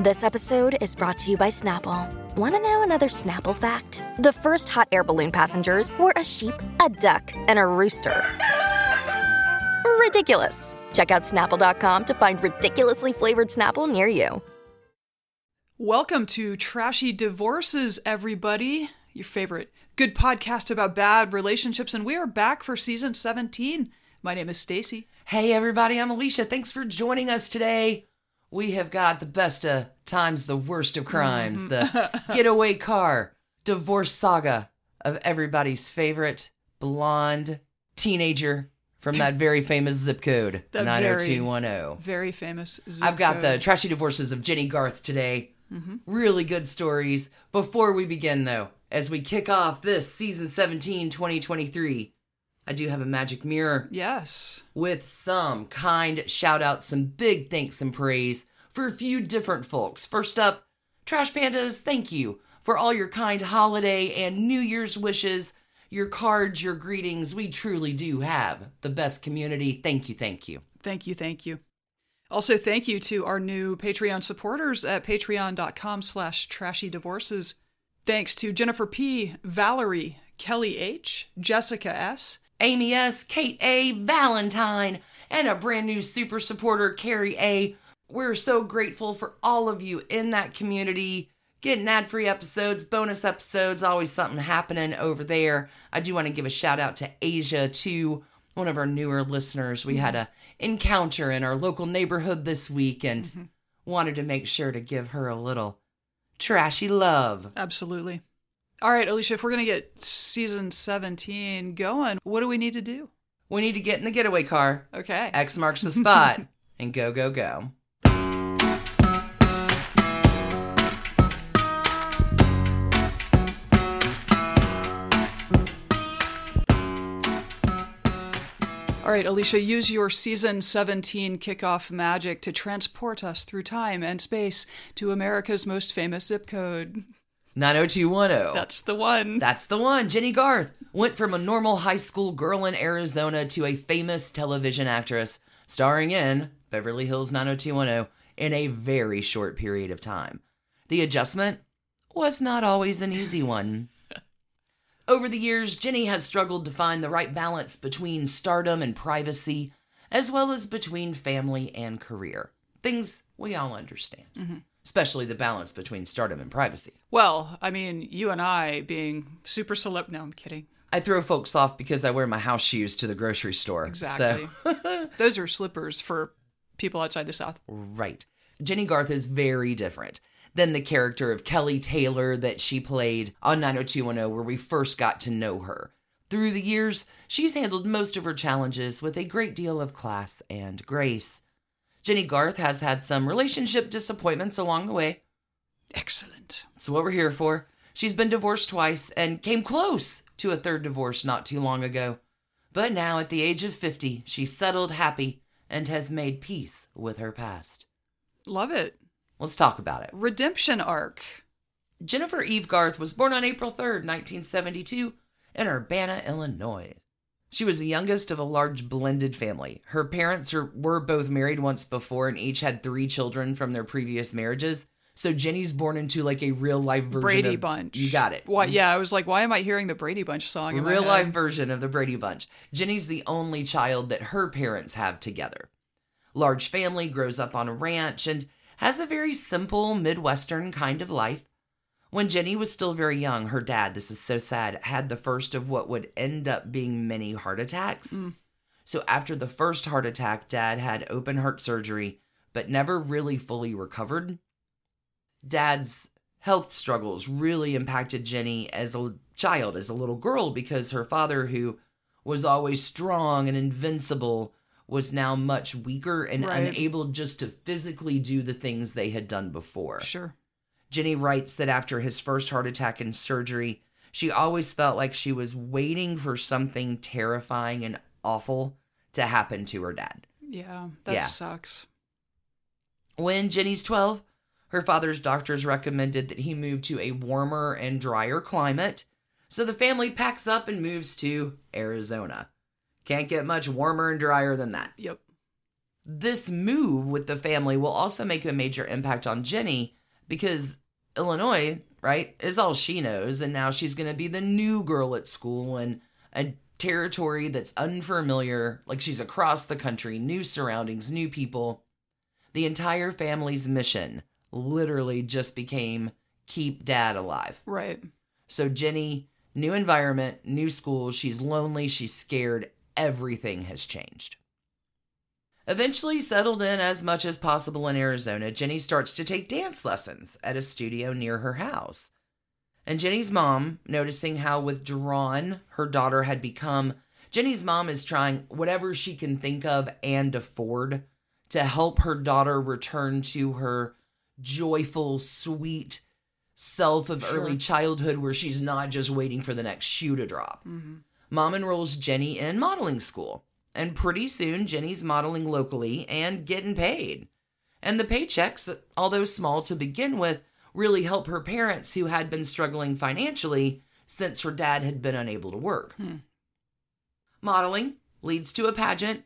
This episode is brought to you by Snapple. Want to know another Snapple fact? The first hot air balloon passengers were a sheep, a duck, and a rooster. Ridiculous. Check out snapple.com to find ridiculously flavored Snapple near you. Welcome to Trashy Divorces, everybody. Your favorite good podcast about bad relationships, and we are back for season 17. My name is Stacy. Hey everybody, I'm Alicia. Thanks for joining us today. We have got the best of times, the worst of crimes, the mm-hmm. getaway car, divorce saga of everybody's favorite blonde teenager from that very famous zip code, very- 90210. Very famous. Zip I've got the trashy divorces of Jennie Garth today. Mm-hmm. Really good stories. Before we begin, though, as we kick off this season 17, 2023, I do have a magic mirror Yes. with some kind shout outs, some big thanks and praise for a few different folks. First up, Trash Pandas, thank you for all your kind holiday and New Year's wishes, your cards, your greetings. We truly do have the best community. Thank you, thank you. Thank you, thank you. Also, thank you to our new Patreon supporters at patreon.com slash trashy divorces. Thanks to Jennifer P., Valerie, Kelly H., Jessica S., Amy S., Kate A., Valentine, and a brand new super supporter, Carrie A. We're so grateful for all of you in that community. Getting ad free episodes, bonus episodes, always something happening over there. I do want to give a shout out to Asia, too, one of our newer listeners. We had a encounter in our local neighborhood this week and mm-hmm. wanted to make sure to give her a little trashy love. Absolutely. All right, Alicia, if we're going to get season 17 going, what do we need to do? We need to get in the getaway car. Okay. X marks the spot and go, go, go. All right, Alicia, use your season 17 kickoff magic to transport us through time and space to America's most famous zip code. 90210. That's the one. That's the one. Jennie Garth went from a normal high school girl in Arizona to a famous television actress, starring in Beverly Hills 90210 in a very short period of time. The adjustment was not always an easy one. Over the years, Jennie has struggled to find the right balance between stardom and privacy, as well as between family and career. Things we all understand, mm-hmm. Especially the balance between stardom and privacy. well, I mean, you and I being super celeb. No, I'm kidding. I throw folks off because I wear my house shoes to the grocery store. Exactly. So, Those are slippers for people outside the South. right. Jennie Garth is very different than the character of Kelly Taylor that she played on 90210, where we first got to know her. Through the years, she's handled most of her challenges with a great deal of class and grace. Jennie Garth has had some relationship disappointments along the way. Excellent. That's what we're here for. She's been divorced twice and came close to a third divorce not too long ago. But now, at the age of 50, she's settled happy and has made peace with her past. Love it. Let's talk about it. Redemption arc. Jennifer Eve Garth was born on April 3rd, 1972, in Urbana, Illinois. She was the youngest of a large blended family. Her parents are, were both married once before and each had three children from their previous marriages. So Jennie's born into like a real life version Brady of- Bunch. You got it. Why? Mm-hmm. Yeah, I was like, why am I hearing the Brady Bunch song? real life version of the Brady Bunch. Jennie's the only child that her parents have together. Large family, grows up on a ranch, and has a very simple Midwestern kind of life. When Jennie was still very young, her dad, this is so sad, had the first of what would end up being many heart attacks. Hmm. So after the first heart attack, dad had open heart surgery, but never really fully recovered. Dad's health struggles really impacted Jennie as a child, as a little girl, because her father, who was always strong and invincible, was now much weaker and Right. unable just to physically do the things they had done before. Sure. Jennie writes that after his first heart attack and surgery, she always felt like she was waiting for something terrifying and awful to happen to her dad. Yeah, that Yeah. sucks. When Jennie's 12, her father's doctors recommended that he move to a warmer and drier climate. So the family packs up and moves to Arizona. Can't get much warmer and drier than that. Yep. This move with the family will also make a major impact on Jennie because Illinois, right, is all she knows. And now she's going to be the new girl at school in a territory that's unfamiliar. Like she's across the country, new surroundings, new people. The entire family's mission literally just became keep dad alive. Right. So Jennie, new environment, new school, she's lonely, she's scared, everything has changed. Eventually settled in as much as possible in Arizona, Jennie starts to take dance lessons at a studio near her house. And Jennie's mom, noticing how withdrawn her daughter had become, Jennie's mom is trying whatever she can think of and afford to help her daughter return to her joyful, sweet self of Sure. early childhood where she's not just waiting for the next shoe to drop. hmm Mom enrolls Jennie in modeling school, and pretty soon Jennie's modeling locally and getting paid. And the paychecks, although small to begin with, really help her parents who had been struggling financially since her dad had been unable to work. Hmm. Modeling leads to a pageant.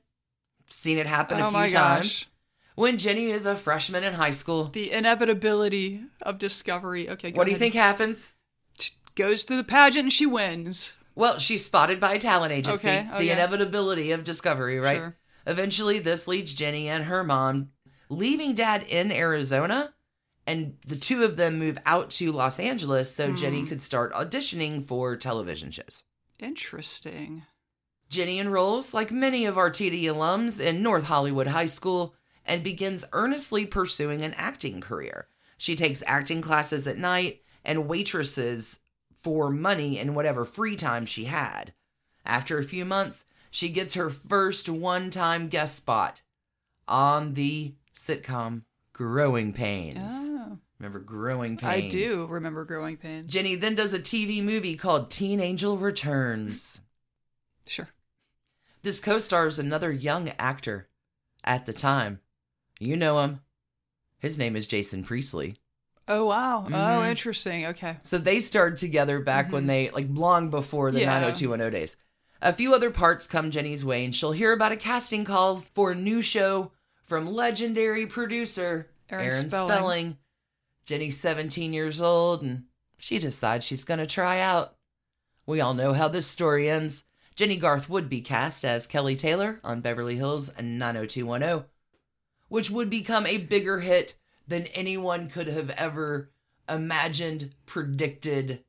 Seen it happen a Oh few my times. When Jennie is a freshman in high school, The inevitability of discovery. Okay, what do you think happens? She goes to the pageant and she wins. Well, she's spotted by a talent agency. Okay, oh, the yeah. inevitability of discovery, right? Sure. Eventually, this leads Jennie and her mom leaving dad in Arizona, and the two of them move out to Los Angeles so Jennie Hmm. could start auditioning for television shows. Interesting. Jennie enrolls, like many of our TD alums, in North Hollywood High School and begins earnestly pursuing an acting career. She takes acting classes at night and waitresses for money in whatever free time she had. After a few months, she gets her first one time guest spot on the sitcom Growing Pains. Oh, Remember Growing Pains? I do remember growing pains. Jennie then does a TV movie called Teen Angel Returns. Sure. This co stars another young actor at the time. You know him. His name is Jason Priestley. Oh wow. Oh, Mhm. interesting. Okay. So they started together back when they, like, long before the Mm-hmm. Yeah. 90210 days. A few other parts come Jennie's way, and she'll hear about a casting call for a new show from legendary producer Aaron Aaron, Spelling. Spelling. Jennie's 17 years old, and she decides she's going to try out. We all know how this story ends. Jennie Garth would be cast as Kelly Taylor on Beverly Hills and 90210, which would become a bigger hit than anyone could have ever imagined, predicted,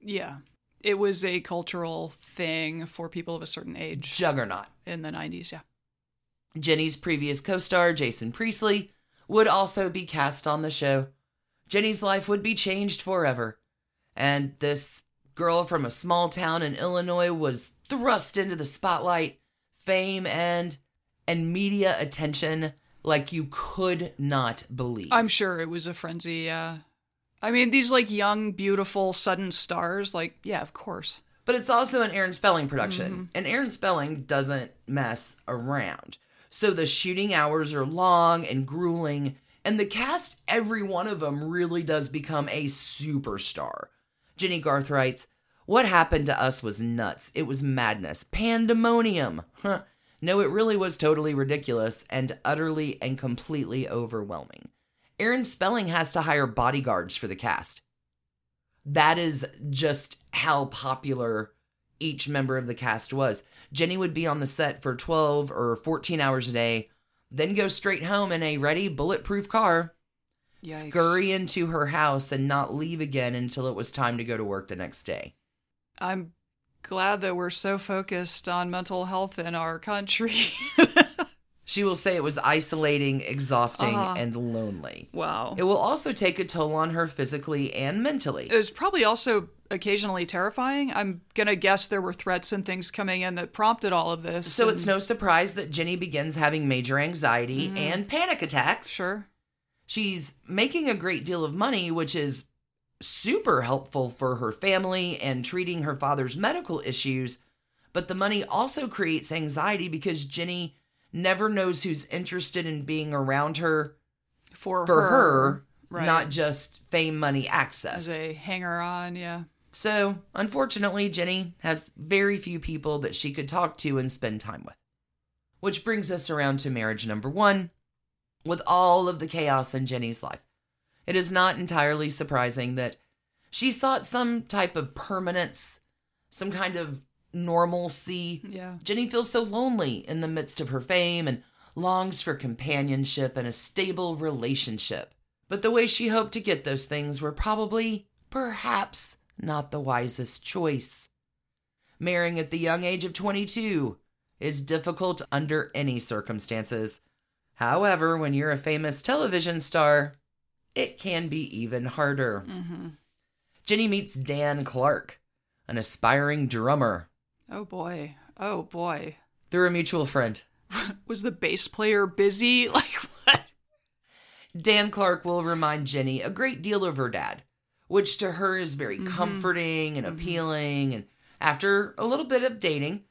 Yeah. It was a cultural thing for people of a certain age juggernaut. in the 90s. Yeah. Jennie's previous co star, Jason Priestley, would also be cast on the show. Jennie's life would be changed forever. And this girl from a small town in Illinois was thrust into the spotlight, fame, and and media attention like you could not believe. I'm sure it was a frenzy. Yeah. I mean, these like young, beautiful, sudden stars. Like, yeah, of course. But it's also an Aaron Spelling production, Mm-hmm. and Aaron Spelling doesn't mess around. So the shooting hours are long and grueling, and the cast, every one of them, really does become a superstar. Jennie Garth writes, What happened to us was nuts. It was madness, pandemonium. Huh. No, it really was totally ridiculous and utterly and completely overwhelming. Aaron Spelling has to hire bodyguards for the cast that is just how popular each member of the cast was. Jennie would be on the set for 12 or 14 hours a day, then go straight home in a ready bulletproof car, Yikes. scurry into her house, and not leave again until it was time to go to work the next day. I'm glad that we're so focused on mental health in our country. She will say it was isolating, exhausting, Uh-huh. and lonely. wow. It will also take a toll on her physically and mentally. It was probably also occasionally terrifying. I'm going to guess there were threats and things coming in that prompted all of this. So and- it's no surprise that Jennie begins having major anxiety and panic attacks. Sure. She's making a great deal of money, which is super helpful for her family and treating her father's medical issues. But the money also creates anxiety because Jennie never knows who's interested in being around her For, for her, Right. not just fame, money, access. as a hanger on. Yeah. So, unfortunately, Jennie has very few people that she could talk to and spend time with. Which brings us around to marriage number one. With all of the chaos in Jennie's life, it is not entirely surprising that she sought some type of permanence, some kind of normalcy. Yeah. Jennie feels so lonely in the midst of her fame and longs for companionship and a stable relationship. But the way she hoped to get those things were probably, perhaps, not the wisest choice. Marrying at the young age of 22 is difficult under any circumstances. However, when you're a famous television star, it can be even harder. Mm-hmm. Jennie meets Dan Clark, an aspiring drummer, Oh boy. Oh boy. through a mutual friend. Was the bass player busy? Like what? Dan Clark will remind Jennie a great deal of her dad, which to her is very comforting and appealing. And after a little bit of dating,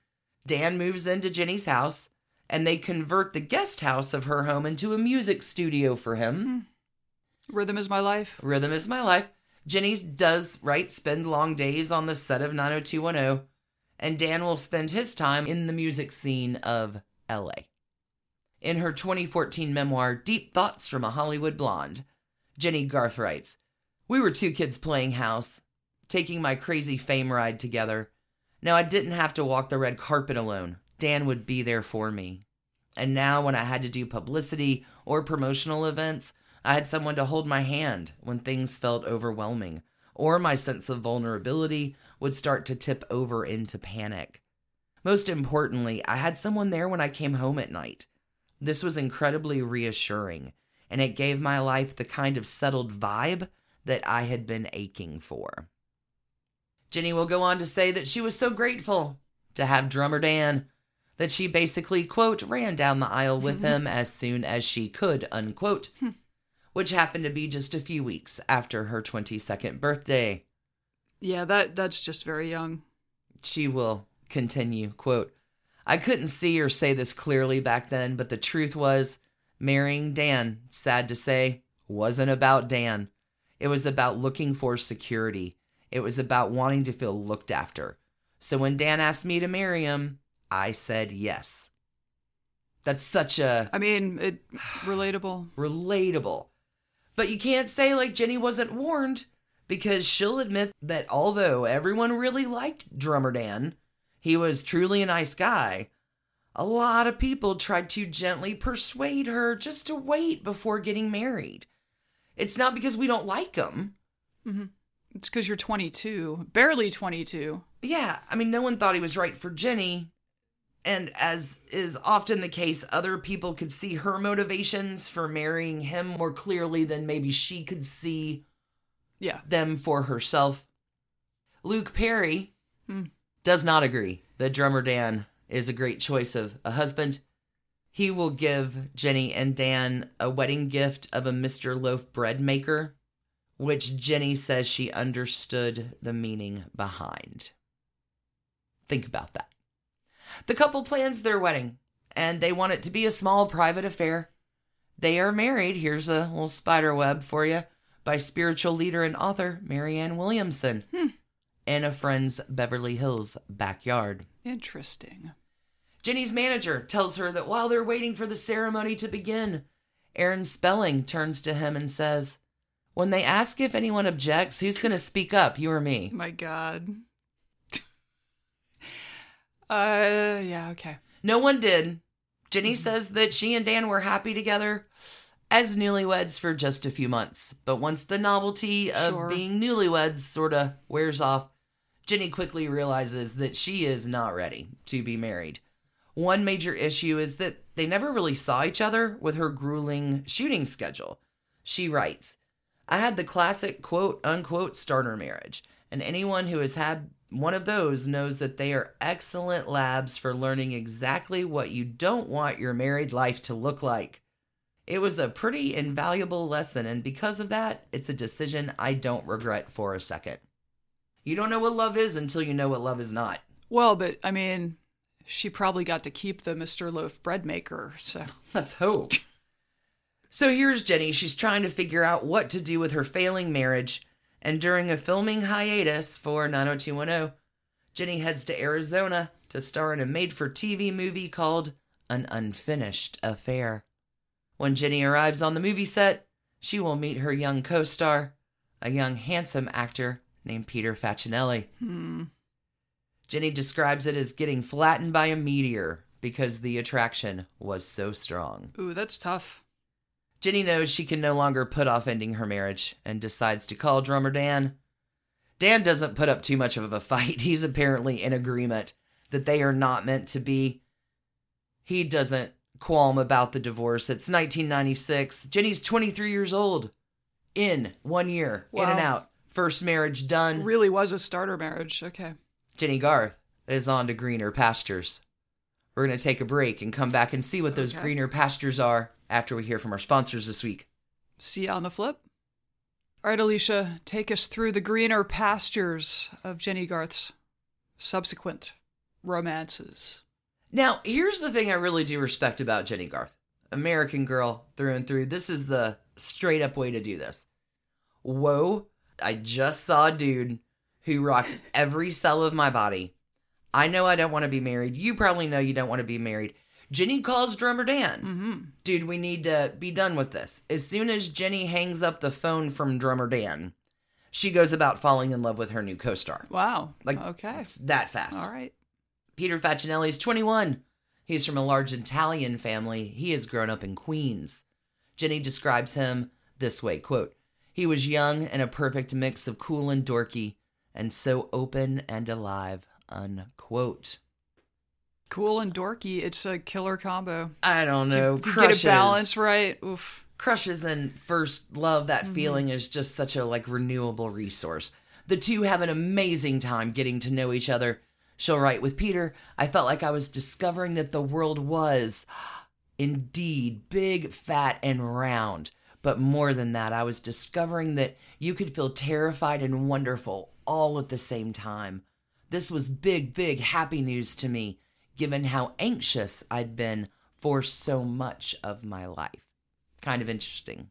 Dan moves into Jennie's house and they convert the guest house of her home into a music studio for him. Rhythm is my life. Rhythm is my life. Jennie does, right, spend long days on the set of 90210, and Dan will spend his time in the music scene of LA. In her 2014 memoir, Deep Thoughts from a Hollywood Blonde, Jennie Garth writes We were two kids playing house, taking my crazy fame ride together. Now I didn't have to walk the red carpet alone. Dan would be there for me. And now, when I had to do publicity or promotional events, I had someone to hold my hand when things felt overwhelming, or my sense of vulnerability would start to tip over into panic. Most importantly, I had someone there when I came home at night. This was incredibly reassuring, and it gave my life the kind of settled vibe that I had been aching for. Jennie will go on to say that she was so grateful to have drummer Dan that she basically, quote, ran down the aisle with him as soon as she could, unquote, hmm. Which happened to be just a few weeks after her 22nd birthday. Yeah, that that's just very young. She will continue, quote, I couldn't see or say this clearly back then, but the truth was, marrying Dan, sad to say, wasn't about Dan. It was about looking for security. It was about wanting to feel looked after. So when Dan asked me to marry him, I said yes. That's such a I mean, it relatable. relatable. But you can't say like Jennie wasn't warned because she'll admit that although everyone really liked Drummer Dan, he was truly a nice guy. A lot of people tried to gently persuade her just to wait before getting married. It's not because we don't like him. Mm-hmm. It's because you're 22, barely 22. Yeah, I mean, no one thought he was right for Jennie. And as is often the case, other people could see her motivations for marrying him more clearly than maybe she could see Yeah. them for herself. Luke Perry Hmm. does not agree that drummer Dan is a great choice of a husband. He will give Jennie and Dan a wedding gift of a Mr. Loaf bread maker, which Jennie says she understood the meaning behind. Think about that. The couple plans their wedding, and they want it to be a small private affair. They are married. Here's a little spider web for you by spiritual leader and author Marianne Williamson hmm. in a friend's Beverly Hills backyard. Interesting. Jennie's manager tells her that while they're waiting for the ceremony to begin, Aaron Spelling turns to him and says, When they ask if anyone objects, who's going to speak up, you or me? My God. Uh, yeah, okay. No one did. Jennie says that she and Dan were happy together as newlyweds for just a few months. But once the novelty of Sure. being newlyweds sort of wears off, Jennie quickly realizes that she is not ready to be married. One major issue is that they never really saw each other with her grueling shooting schedule. She writes, I had the classic quote unquote starter marriage, and anyone who has had one of those knows that they are excellent labs for learning exactly what you don't want your married life to look like. It was a pretty invaluable lesson, and because of that, it's a decision I don't regret for a second. You don't know what love is until you know what love is not. Well, but I mean, she probably got to keep the Mr. Loaf bread maker, so. Let's hope. So here's Jennie. She's trying to figure out what to do with her failing marriage. And during a filming hiatus for 90210, Jennie heads to Arizona to star in a made for TV movie called an unfinished affair. When Jennie arrives on the movie set, she will meet her young co star, a young handsome actor named Peter Facinelli. Hmm. Jennie describes it as getting flattened by a meteor because the attraction was so strong. Ooh, that's tough. Jennie knows she can no longer put off ending her marriage and decides to call drummer Dan. Dan doesn't put up too much of a fight. He's apparently in agreement that they are not meant to be. He doesn't qualm about the divorce. It's 1996. Jennie's 23 years old. In one year, in and out. First marriage done. Really was a starter marriage. Okay. Jennie Garth is on to greener pastures. We're going to take a break and come back and see what those Okay. greener pastures are after we hear from our sponsors this week. See you on the flip. All right, Alicia, take us through the greener pastures of Jennie Garth's subsequent romances. Now, here's the thing I really do respect about Jennie Garth American girl through and through. This is the straight up way to do this. Whoa, I just saw a dude who rocked every cell of my body. I know I don't want to be married. You probably know you don't want to be married. Jennie calls drummer Dan. Mm-hmm. Dude, we need to be done with this. As soon as Jennie hangs up the phone from drummer Dan, she goes about falling in love with her new co star. Wow. Like, okay. It's that fast. All right. Peter Facinelli is 21. He's from a large Italian family. He has grown up in Queens. Jennie describes him this way, quote, "He was young and a perfect mix of cool and dorky and so open and alive." Unquote. Cool and dorky. It's a killer combo. I don't know. If you get a balance right. Oof. crushes and first love, that mm-hmm. feeling is just such a like renewable resource. The two have an amazing time getting to know each other. She'll write with Peter, I felt like I was discovering that the world was indeed big, fat, and round. But more than that, I was discovering that you could feel terrified and wonderful all at the same time. This was big, big happy news to me, given how anxious I'd been for so much of my life. Kind of interesting.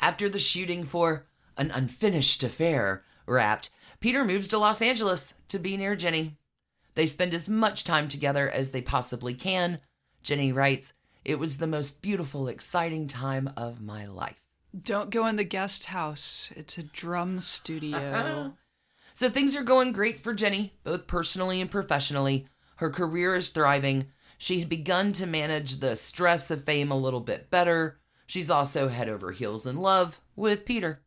After the shooting for An Unfinished Affair wrapped, Peter moves to Los Angeles to be near Jennie. They spend as much time together as they possibly can. Jennie writes, It was the most beautiful, exciting time of my life. Don't go in the guest house. It's a drum studio. So things are going great for Jennie, both personally and professionally. Her career is thriving. She had begun to manage the stress of fame a little bit better. She's also head over heels in love with Peter.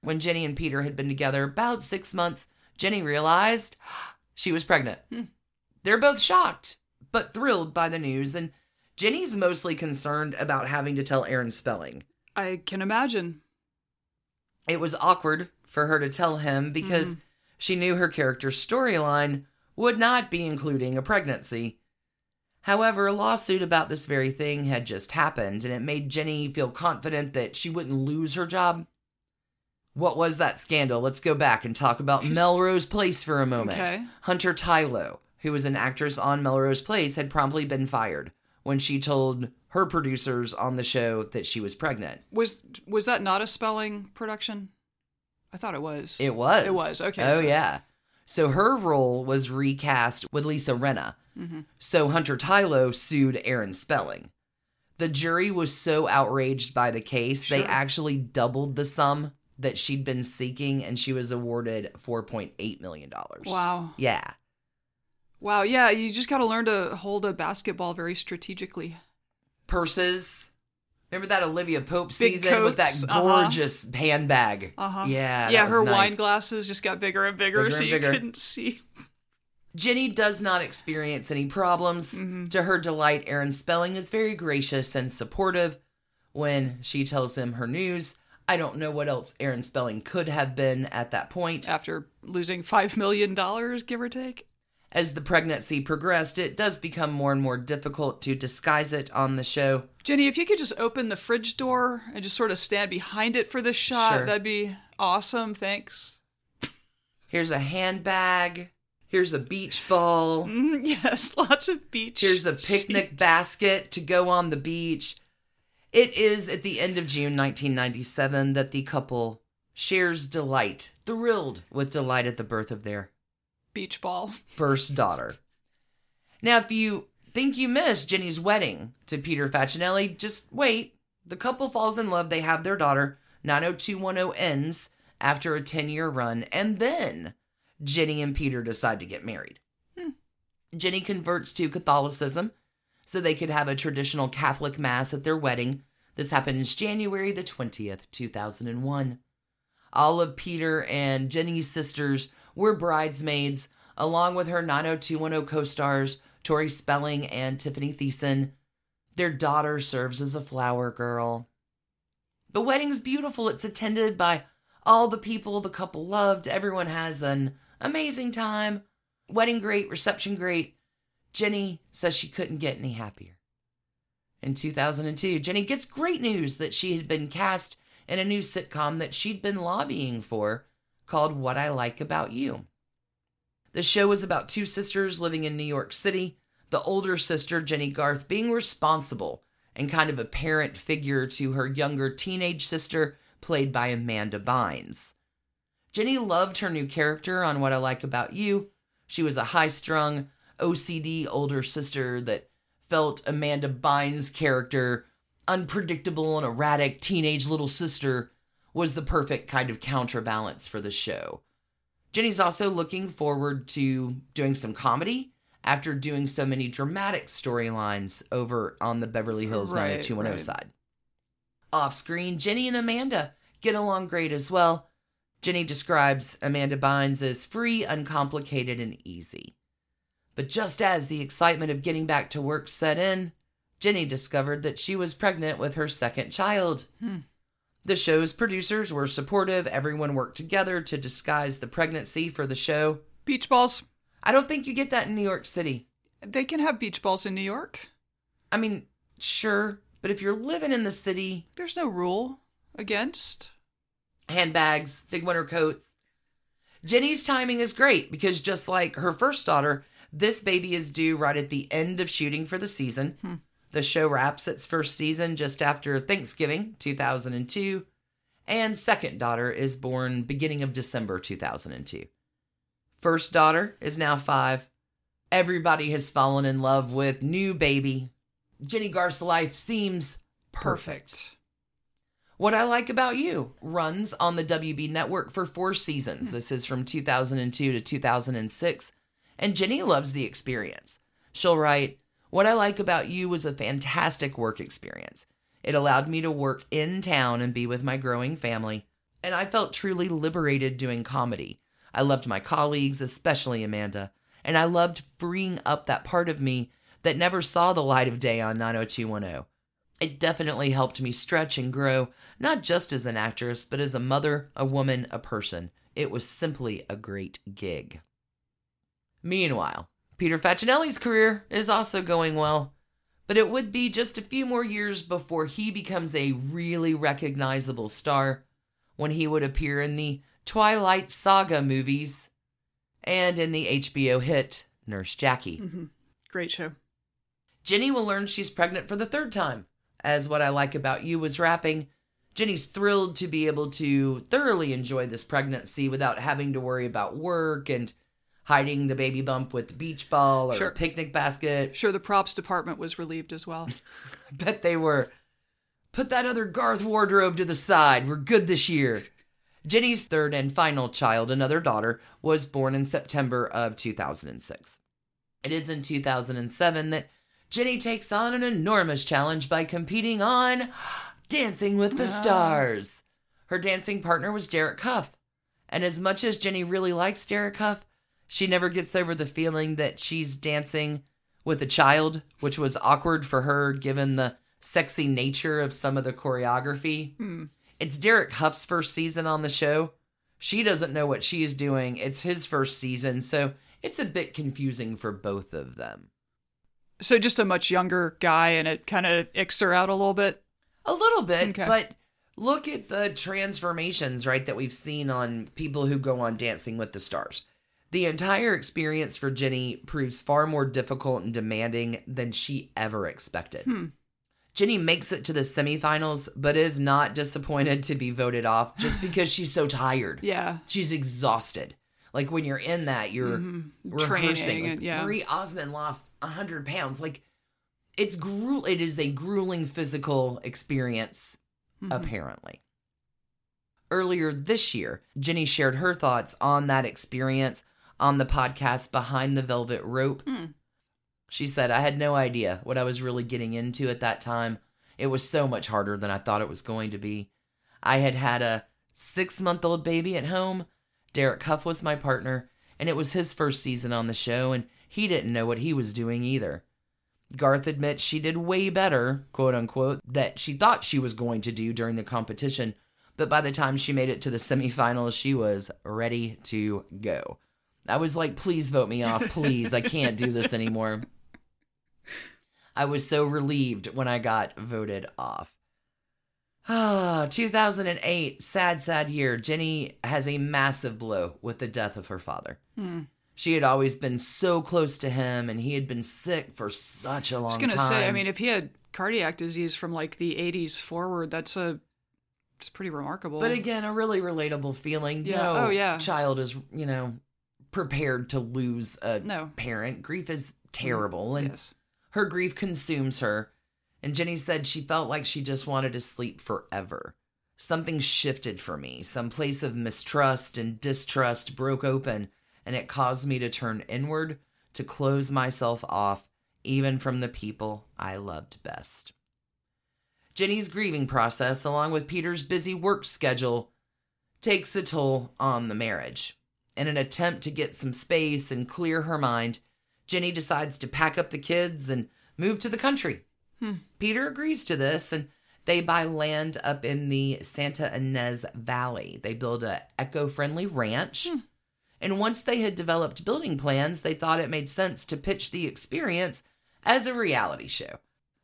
When Jennie and Peter had been together about six months, Jennie realized she was pregnant. Hmm. They're both shocked, but thrilled by the news, and Jennie's mostly concerned about having to tell Aaron Spelling. I can imagine. It was awkward for her to tell him because hmm. she knew her character's storyline would not be including a pregnancy. However, a lawsuit about this very thing had just happened, and it made Jennie feel confident that she wouldn't lose her job. What was that scandal? Let's go back and talk about Melrose Place for a moment. Okay. Hunter Tylo, who was an actress on Melrose Place, had promptly been fired when she told her producers on the show that she was pregnant. Was was that not a spelling production? I thought it was. It was. It was, okay, Oh so- yeah. So her role was recast with Lisa Rinna. Mm-hmm. So Hunter Tylo sued Aaron Spelling. The jury was so outraged by the case, they actually doubled the sum that she'd been seeking, and she was awarded four point eight million dollars. Wow. Yeah. Wow. Yeah, you just got to learn to hold a basketball very strategically. Purses. Remember that Olivia Pope Big season with that coats, uh-huh. gorgeous handbag? Uh huh. Yeah. Yeah, her was wine glasses just got bigger and bigger, Bigger so and you couldn't see. Jennie does not experience any problems. Mm-hmm. To her delight, Aaron Spelling is very gracious and supportive when she tells him her news. I don't know what else Aaron Spelling could have been at that point. After losing five million dollars, give or take. As the pregnancy progressed, it does become more and more difficult to disguise it on the show. Jennie, if you could just open the fridge door and just sort of stand behind it for this shot, Sure. that'd be awesome. Thanks. Here's a handbag. Here's a beach ball. Mm, yes, lots of beach. Here's a picnic basket to go on the beach. It is at the end of June 1997 that the couple shares delight, thrilled with delight at the birth of their beach ball. first daughter. Now, if you Think you missed Jennie's wedding to Peter Facinelli? Just wait. The couple falls in love, they have their daughter. 90210 ends after a 10 year run, and then Jennie and Peter decide to get married. Hmm. Jennie converts to Catholicism so they could have a traditional Catholic Mass at their wedding. This happens January the 20th, 2001. All of Peter and Jennie's sisters were bridesmaids, along with her 90210 co stars, Tori Spelling and Tiffany Thiessen. Their daughter serves as a flower girl. The wedding's beautiful. It's attended by all the people the couple loved. Everyone has an amazing time. Wedding great, reception great. Jennie says she couldn't get any happier. In 2002, Jennie gets great news that she had been cast in a new sitcom that she'd been lobbying for called What I Like About You. The show was about two sisters living in New York City, the older sister, Jennie Garth, being responsible and kind of a parent figure to her younger teenage sister, played by Amanda Bynes. Jennie loved her new character on What I Like About You. She was a high strung, OCD older sister that felt Amanda Bynes' character unpredictable and erratic teenage little sister was the perfect kind of counterbalance for the show. Jennie's also looking forward to doing some comedy after doing so many dramatic storylines over on the Beverly Hills right, 90210 right. side. Off screen, Jennie and Amanda get along great as well. Jennie describes Amanda Bynes as free, uncomplicated, and easy. But just as the excitement of getting back to work set in, Jennie discovered that she was pregnant with her second child. Hmm. The show's producers were supportive. Everyone worked together to disguise the pregnancy for the show. Beach balls. I don't think you get that in New York City. They can have beach balls in New York. I mean, sure, but if you're living in the city, there's no rule against handbags, big winter coats. Jennie's timing is great because just like her first daughter, this baby is due right at the end of shooting for the season. Hmm. The show wraps its first season just after Thanksgiving 2002, and second daughter is born beginning of December 2002. First daughter is now five. Everybody has fallen in love with new baby. Jennie Garth's life seems perfect. perfect. What I Like About You runs on the WB network for four seasons. Hmm. This is from 2002 to 2006, and Jennie loves the experience. She'll write, what I like about you was a fantastic work experience. It allowed me to work in town and be with my growing family, and I felt truly liberated doing comedy. I loved my colleagues, especially Amanda, and I loved freeing up that part of me that never saw the light of day on 90210. It definitely helped me stretch and grow, not just as an actress, but as a mother, a woman, a person. It was simply a great gig. Meanwhile, Peter Facinelli's career is also going well, but it would be just a few more years before he becomes a really recognizable star when he would appear in the Twilight Saga movies and in the HBO hit Nurse Jackie. Mm-hmm. Great show. Jennie will learn she's pregnant for the third time. As What I Like About You was wrapping, Jennie's thrilled to be able to thoroughly enjoy this pregnancy without having to worry about work and hiding the baby bump with the beach ball or sure. a picnic basket. Sure, the props department was relieved as well. I bet they were. Put that other Garth wardrobe to the side. We're good this year. Jennie's third and final child, another daughter, was born in September of 2006. It is in 2007 that Jennie takes on an enormous challenge by competing on Dancing with the Stars. Her dancing partner was Derek Hough. And as much as Jennie really likes Derek Hough, she never gets over the feeling that she's dancing with a child, which was awkward for her given the sexy nature of some of the choreography. Hmm. It's Derek Hough's first season on the show. She doesn't know what she's doing. It's his first season, so it's a bit confusing for both of them. So just a much younger guy, and it kind of icks her out a little bit? A little bit, okay. but look at the transformations, right, that we've seen on people who go on Dancing with the Stars. The entire experience for Jennie proves far more difficult and demanding than she ever expected. Hmm. Jennie makes it to the semifinals, but is not disappointed to be voted off just because she's so tired. Yeah. She's exhausted. Like when you're in that, you're mm-hmm. rehearsing. Like, yeah. Marie Osmond lost 100 pounds. Like it's gruel it is a grueling physical experience Mhm. apparently. Earlier this year, Jennie shared her thoughts on that experience on the podcast Behind the Velvet Rope. Hmm. She said, I had no idea what I was really getting into at that time. It was so much harder than I thought it was going to be. I had had a six month old baby at home. Derek Hough was my partner, and it was his first season on the show, and he didn't know what he was doing either. Garth admits she did way better, quote unquote, that she thought she was going to do during the competition, but by the time she made it to the semifinals, she was ready to go. I was like, please vote me off, please. I can't do this anymore. I was so relieved when I got voted off. Ah, 2008, sad, sad year. Jennie has a massive blow with the death of her father. Hmm. She had always been so close to him, and he had been sick for such a long time was time. gonna say, I mean, if he had cardiac disease from like the '80s forward, that's a it's pretty remarkable. but again, a really relatable feeling. Yeah. No Oh, yeah. child is, you know, prepared to lose a no, parent. Grief is mm, terrible, and yes, her grief consumes her. And Jennie said she felt like she just wanted to sleep forever. Something shifted for me. Some place of mistrust and distrust broke open, and it caused me to turn inward, to close myself off, even from the people I loved best. Jennie's grieving process, along with Peter's busy work schedule, takes a toll on the marriage. In an attempt to get some space and clear her mind, Jennie decides to pack up the kids and move to the country. Hmm. Peter agrees to this and they buy land up in the Santa Ynez Valley. They build a eco-friendly ranch. Hmm. And once they had developed building plans, they thought it made sense to pitch the experience as a reality show.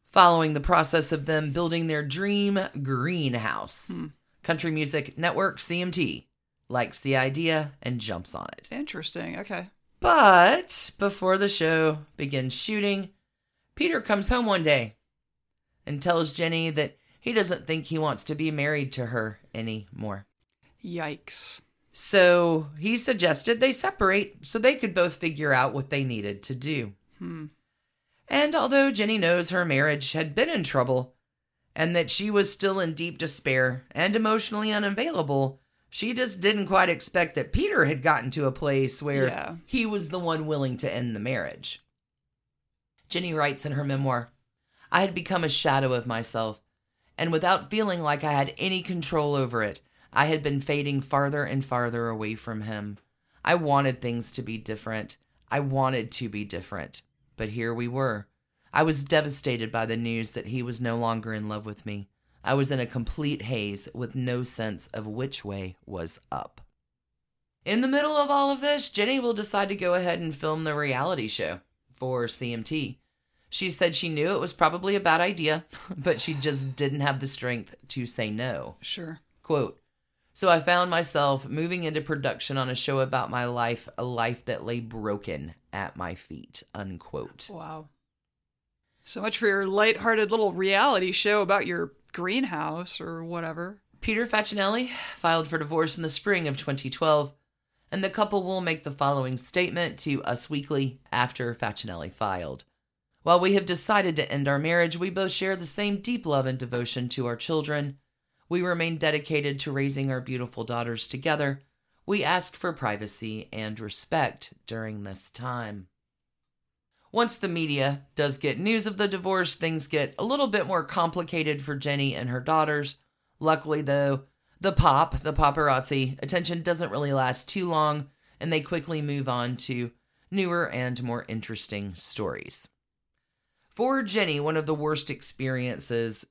Following the process of them building their dream greenhouse, Hmm. Country Music Network CMT likes the idea and jumps on it. interesting. Okay, But before the show begins shooting, Peter comes home one day and tells Jennie that he doesn't think he wants to be married to her anymore. yikes. So he suggested they separate so they could both figure out what they needed to do. Hmm. And although Jennie knows her marriage had been in trouble and that she was still in deep despair and emotionally unavailable, she just didn't quite expect that Peter had gotten to a place where Yeah. he was the one willing to end the marriage. Jennie writes in her memoir I had become a shadow of myself, and without feeling like I had any control over it, I had been fading farther and farther away from him. I wanted things to be different. I wanted to be different. But here we were. I was devastated by the news that he was no longer in love with me. I was in a complete haze with no sense of which way was up. In the middle of all of this, Jennie will decide to go ahead and film the reality show for CMT. She said she knew it was probably a bad idea, but she just didn't have the strength to say no. Sure. Quote, so I found myself moving into production on a show about my life, a life that lay broken at my feet. Unquote. Wow. So much for your light-hearted little reality show about your greenhouse or whatever. Peter Facinelli filed for divorce in the spring of 2012, and the couple will make the following statement to Us Weekly after Facinelli filed. While we have decided to end our marriage, we both share the same deep love and devotion to our children. We remain dedicated to raising our beautiful daughters together. We ask for privacy and respect during this time. Once the media does get news of the divorce, things get a little bit more complicated for Jennie and her daughters. Luckily, though, the pop, the paparazzi, attention doesn't really last too long, and they quickly move on to newer and more interesting stories. For Jennie, one of the worst experiences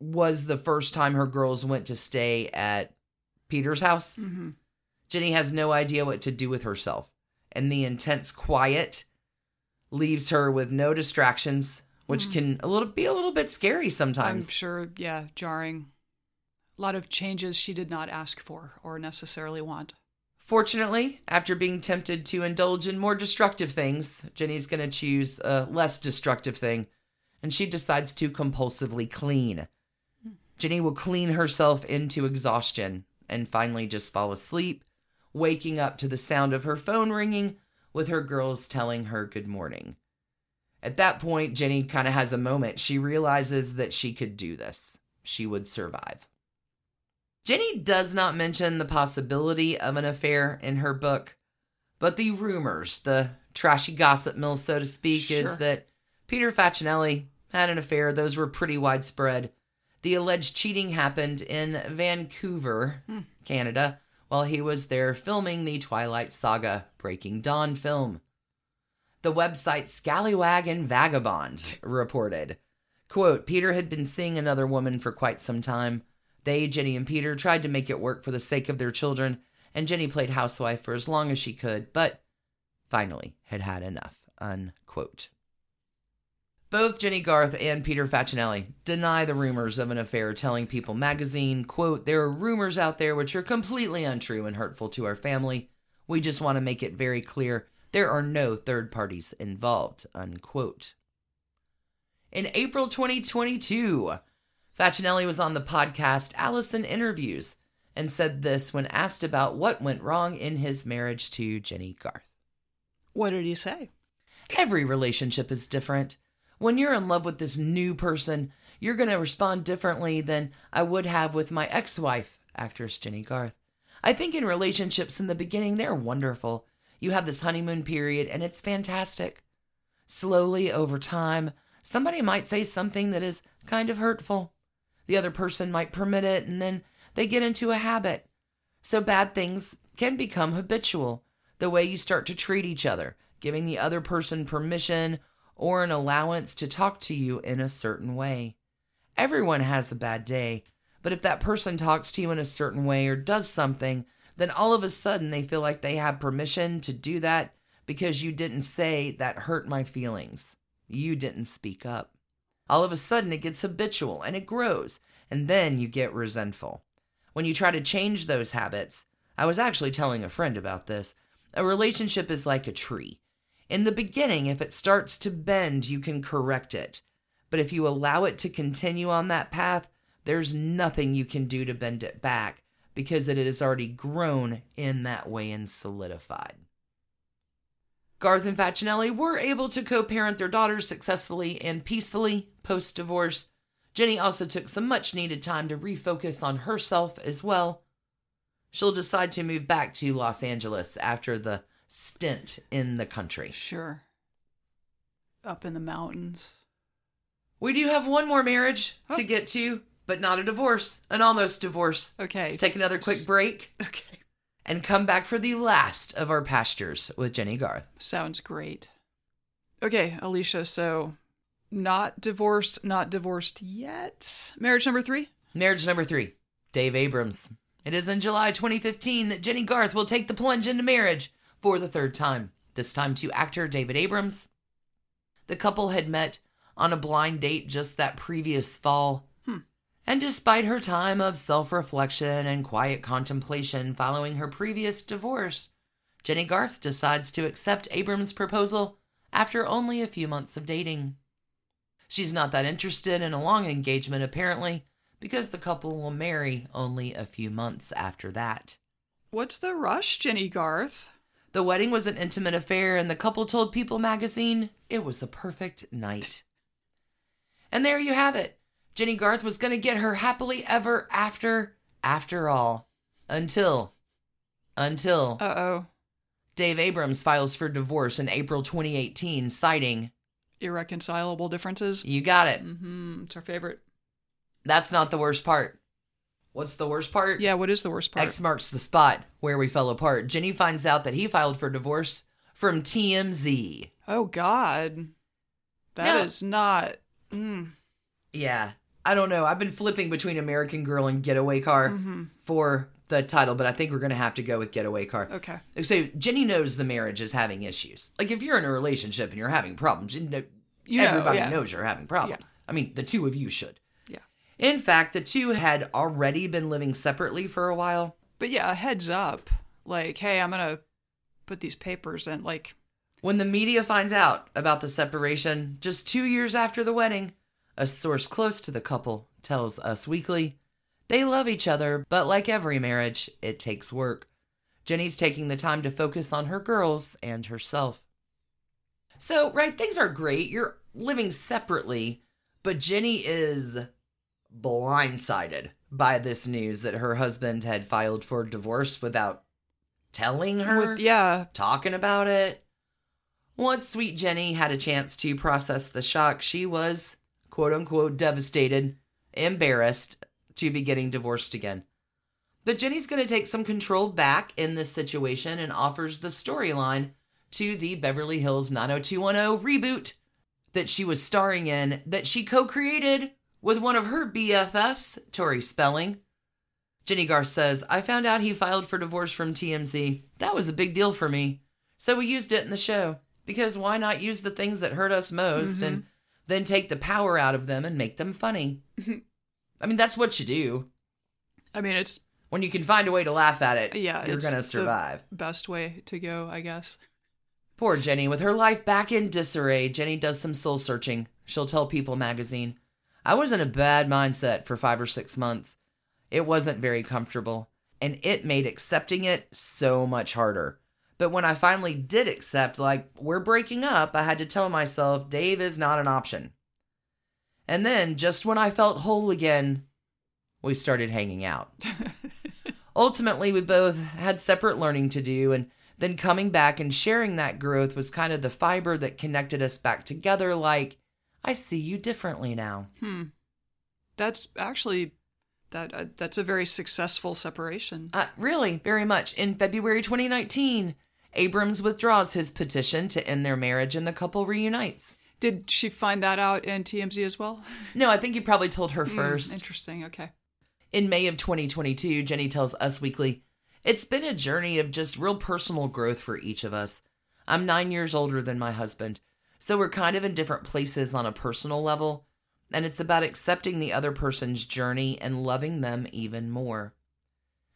was the first time her girls went to stay at Peter's house. Mm-hmm. Jennie has no idea what to do with herself, and the intense quiet leaves her with no distractions, which Mm. can a little be a little bit scary sometimes. I'm sure, yeah, jarring. A lot of changes she did not ask for or necessarily want. Fortunately, after being tempted to indulge in more destructive things, Jennie's going to choose a less destructive thing, and she decides to compulsively clean. Jennie will clean herself into exhaustion and finally just fall asleep, waking up to the sound of her phone ringing with her girls telling her good morning. At that point, Jennie kind of has a moment. She realizes that she could do this, she would survive. Jennie does not mention the possibility of an affair in her book, but the rumors, the trashy gossip mill, so to speak, Sure. is that Peter Facinelli had an affair. Those were pretty widespread. The alleged cheating happened in Vancouver, Hmm. Canada, while he was there filming the Twilight Saga Breaking Dawn film. The website Scallywag and Vagabond reported, quote, Peter had been seeing another woman for quite some time. They, Jennie and Peter, tried to make it work for the sake of their children, and Jennie played housewife for as long as she could, but finally had had enough, unquote. Both Jennie Garth and Peter Facinelli deny the rumors of an affair, telling People magazine, quote, There are rumors out there which are completely untrue and hurtful to our family. We just want to make it very clear there are no third parties involved, unquote. In April 2022, Facinelli was on the podcast Allison Interviews and said this when asked about what went wrong in his marriage to Jennie Garth. What did he say? Every relationship is different. When you're in love with this new person, you're going to respond differently than I would have with my ex wife, actress Jennie Garth. I think in relationships in the beginning, they're wonderful. You have this honeymoon period, and it's fantastic. Slowly, over time, somebody might say something that is kind of hurtful. The other person might permit it, and then they get into a habit. So bad things can become habitual. The way you start to treat each other, giving the other person permission or an allowance to talk to you in a certain way. Everyone has a bad day, but if that person talks to you in a certain way or does something, then all of a sudden they feel like they have permission to do that because you didn't say that hurt my feelings. You didn't speak up. All of a sudden it gets habitual and it grows, and then you get resentful. When you try to change those habits, I was actually telling a friend about this. A relationship is like a tree. In the beginning, if it starts to bend, you can correct it. But if you allow it to continue on that path, there's nothing you can do to bend it back because it has already grown in that way and solidified. Garth and Facinelli were able to co parent their daughters successfully and peacefully post divorce. Jennie also took some much needed time to refocus on herself as well. She'll decide to move back to Los Angeles after the stint in the country. Sure. Up in the mountains. We do have one more marriage Oh. to get to, but not a divorce, an almost divorce. Okay. Let's take another quick break Okay. and come back for the last of our pastures with Jennie Garth. Sounds great. Okay, Alicia, so not divorced, not divorced yet. Marriage number three? Marriage number three, Dave Abrams. It is in July 2015 that Jennie Garth will take the plunge into marriage for the third time, this time to actor David Abrams. The couple had met on a blind date just that previous fall. Hmm. And despite her time of self reflection and quiet contemplation following her previous divorce, Jennie Garth decides to accept Abrams' proposal after only a few months of dating. She's not that interested in a long engagement, apparently, because the couple will marry only a few months after that. What's the rush, Jennie Garth? The wedding was an intimate affair, and the couple told People magazine it was a perfect night. And there you have it. Jennie Garth was going to get her happily ever after, after all. Until, until Uh oh. Dave Abrams files for divorce in April 2018, citing, Irreconcilable differences? You got it. Mm-hmm. It's our favorite. That's not the worst part. What's the worst part? Yeah, what is the worst part? X marks the spot where we fell apart. Jennie finds out that he filed for divorce from TMZ. oh, God. That is No. not. Mm. Yeah. I don't know. I've been flipping between American Girl and Getaway Car hmm for the title, but I think we're going to have to go with Getaway Car. Okay. So Jennie knows the marriage is having issues. Like if you're in a relationship and you're having problems, you know, You know, everybody yeah. knows you're having problems. I mean, the two of you should. In fact, the two had already been living separately for a while. But yeah, a heads up. Like, hey, I'm going to put these papers in. Like, When the media finds out about the separation just two years after the wedding, a source close to the couple tells Us Weekly they love each other, but like every marriage, it takes work. Jennie's taking the time to focus on her girls and herself. So, right, things are great. You're living separately, but Jennie is blindsided by this news that her husband had filed for divorce without telling her, With yeah, talking about it. Once sweet Jennie had a chance to process the shock, she was quote unquote devastated, embarrassed to be getting divorced again. But Jennie's going to take some control back in this situation and offers the storyline to the Beverly Hills 90210 reboot that she was starring in that she co created with one of her BFFs, Tori Spelling. Jennie Garth says, I found out he filed for divorce from TMZ. That was a big deal for me. So we used it in the show. Because why not use the things that hurt us most and mm-hmm. then take the power out of them and make them funny? I mean, that's what you do. I mean it's When you can find a way to laugh at it, yeah, you're going to survive. best way to go, I guess. Poor Jennie, with her life back in disarray, Jennie does some soul searching. She'll tell People magazine, I was in a bad mindset for five or six months. It wasn't very comfortable, and it made accepting it so much harder. But when I finally did accept, like, we're breaking up, I had to tell myself Dave is not an option. And then, just when I felt whole again, we started hanging out. Ultimately, we both had separate learning to do, and then coming back and sharing that growth was kind of the fiber that connected us back together. Like, I see you differently now. Hmm. That's actually that uh, that's a very successful separation. Uh, really, very much. In February 2019, Abrams withdraws his petition to end their marriage and the couple reunites. Did she find that out in TMZ as well? No, I think you probably told her Hmm, first. interesting. Okay. In May of 2022, Jennie tells Us Weekly, It's been a journey of just real personal growth for each of us. I'm nine years older than my husband, so we're kind of in different places on a personal level, and it's about accepting the other person's journey and loving them even more.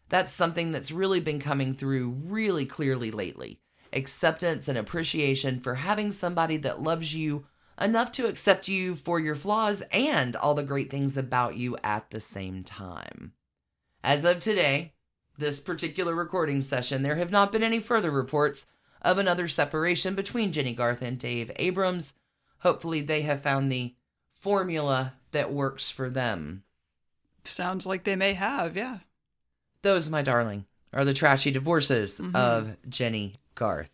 That's something that's really been coming through really clearly lately acceptance and appreciation for having somebody that loves you enough to accept you for your flaws and all the great things about you at the same time. As of today, this particular recording session, there have not been any further reports of another separation between Jennie Garth and Dave Abrams. Hopefully, they have found the formula that works for them. Sounds like they may have. Yeah. Those, my darling, are the trashy divorces Mhm. of Jennie Garth.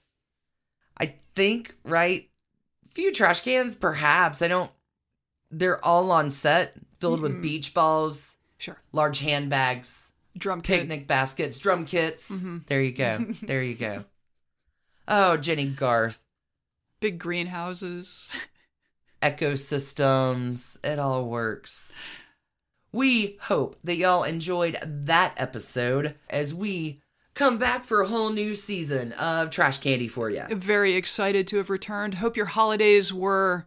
I think, right? Few trash cans, perhaps. I don't. They're all on set, filled with Mhm. beach balls, Sure. large handbags, Drum kit. picnic baskets, drum kits. Mhm. There you go. there you go. Oh, Jennie Garth. Big greenhouses. ecosystems. It all works. We hope that y'all enjoyed that episode as we come back for a whole new season of Trash Candy for you. Very excited to have returned. Hope your holidays were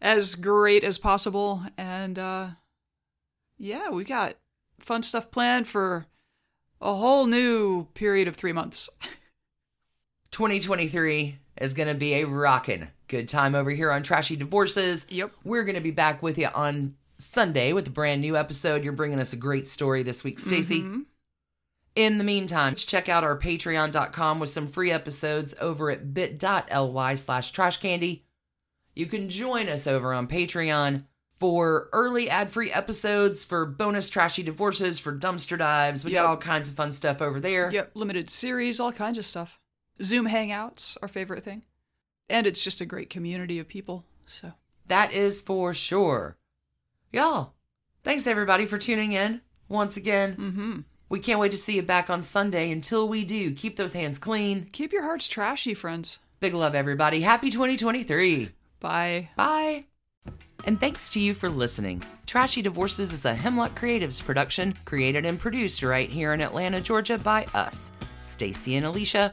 as great as possible. And uh yeah, we got fun stuff planned for a whole new period of three months. 2023 is going to be a rockin' good time over here on Trashy Divorces. Yep. We're going to be back with you on Sunday with a brand new episode. You're bringing us a great story this week, Stacy. Mhm. In the meantime, check out our patreon.com with some free episodes over at bit.ly slash trashcandy. You can join us over on Patreon for early ad-free episodes, for bonus trashy divorces, for dumpster dives. We Yep. got all kinds of fun stuff over there. Yep, limited series, all kinds of stuff. Zoom hangouts, our favorite thing. And it's just a great community of people. So That is for sure. Y'all, thanks everybody for tuning in once again. hmm We can't wait to see you back on Sunday. Until we do, keep those hands clean. keep your hearts trashy, friends. Big love, everybody. Happy 2023. Bye. Bye. And thanks to you for listening. Trashy Divorces is a Hemlock Creatives production, created and produced right here in Atlanta, Georgia by us, Stacy and Alicia,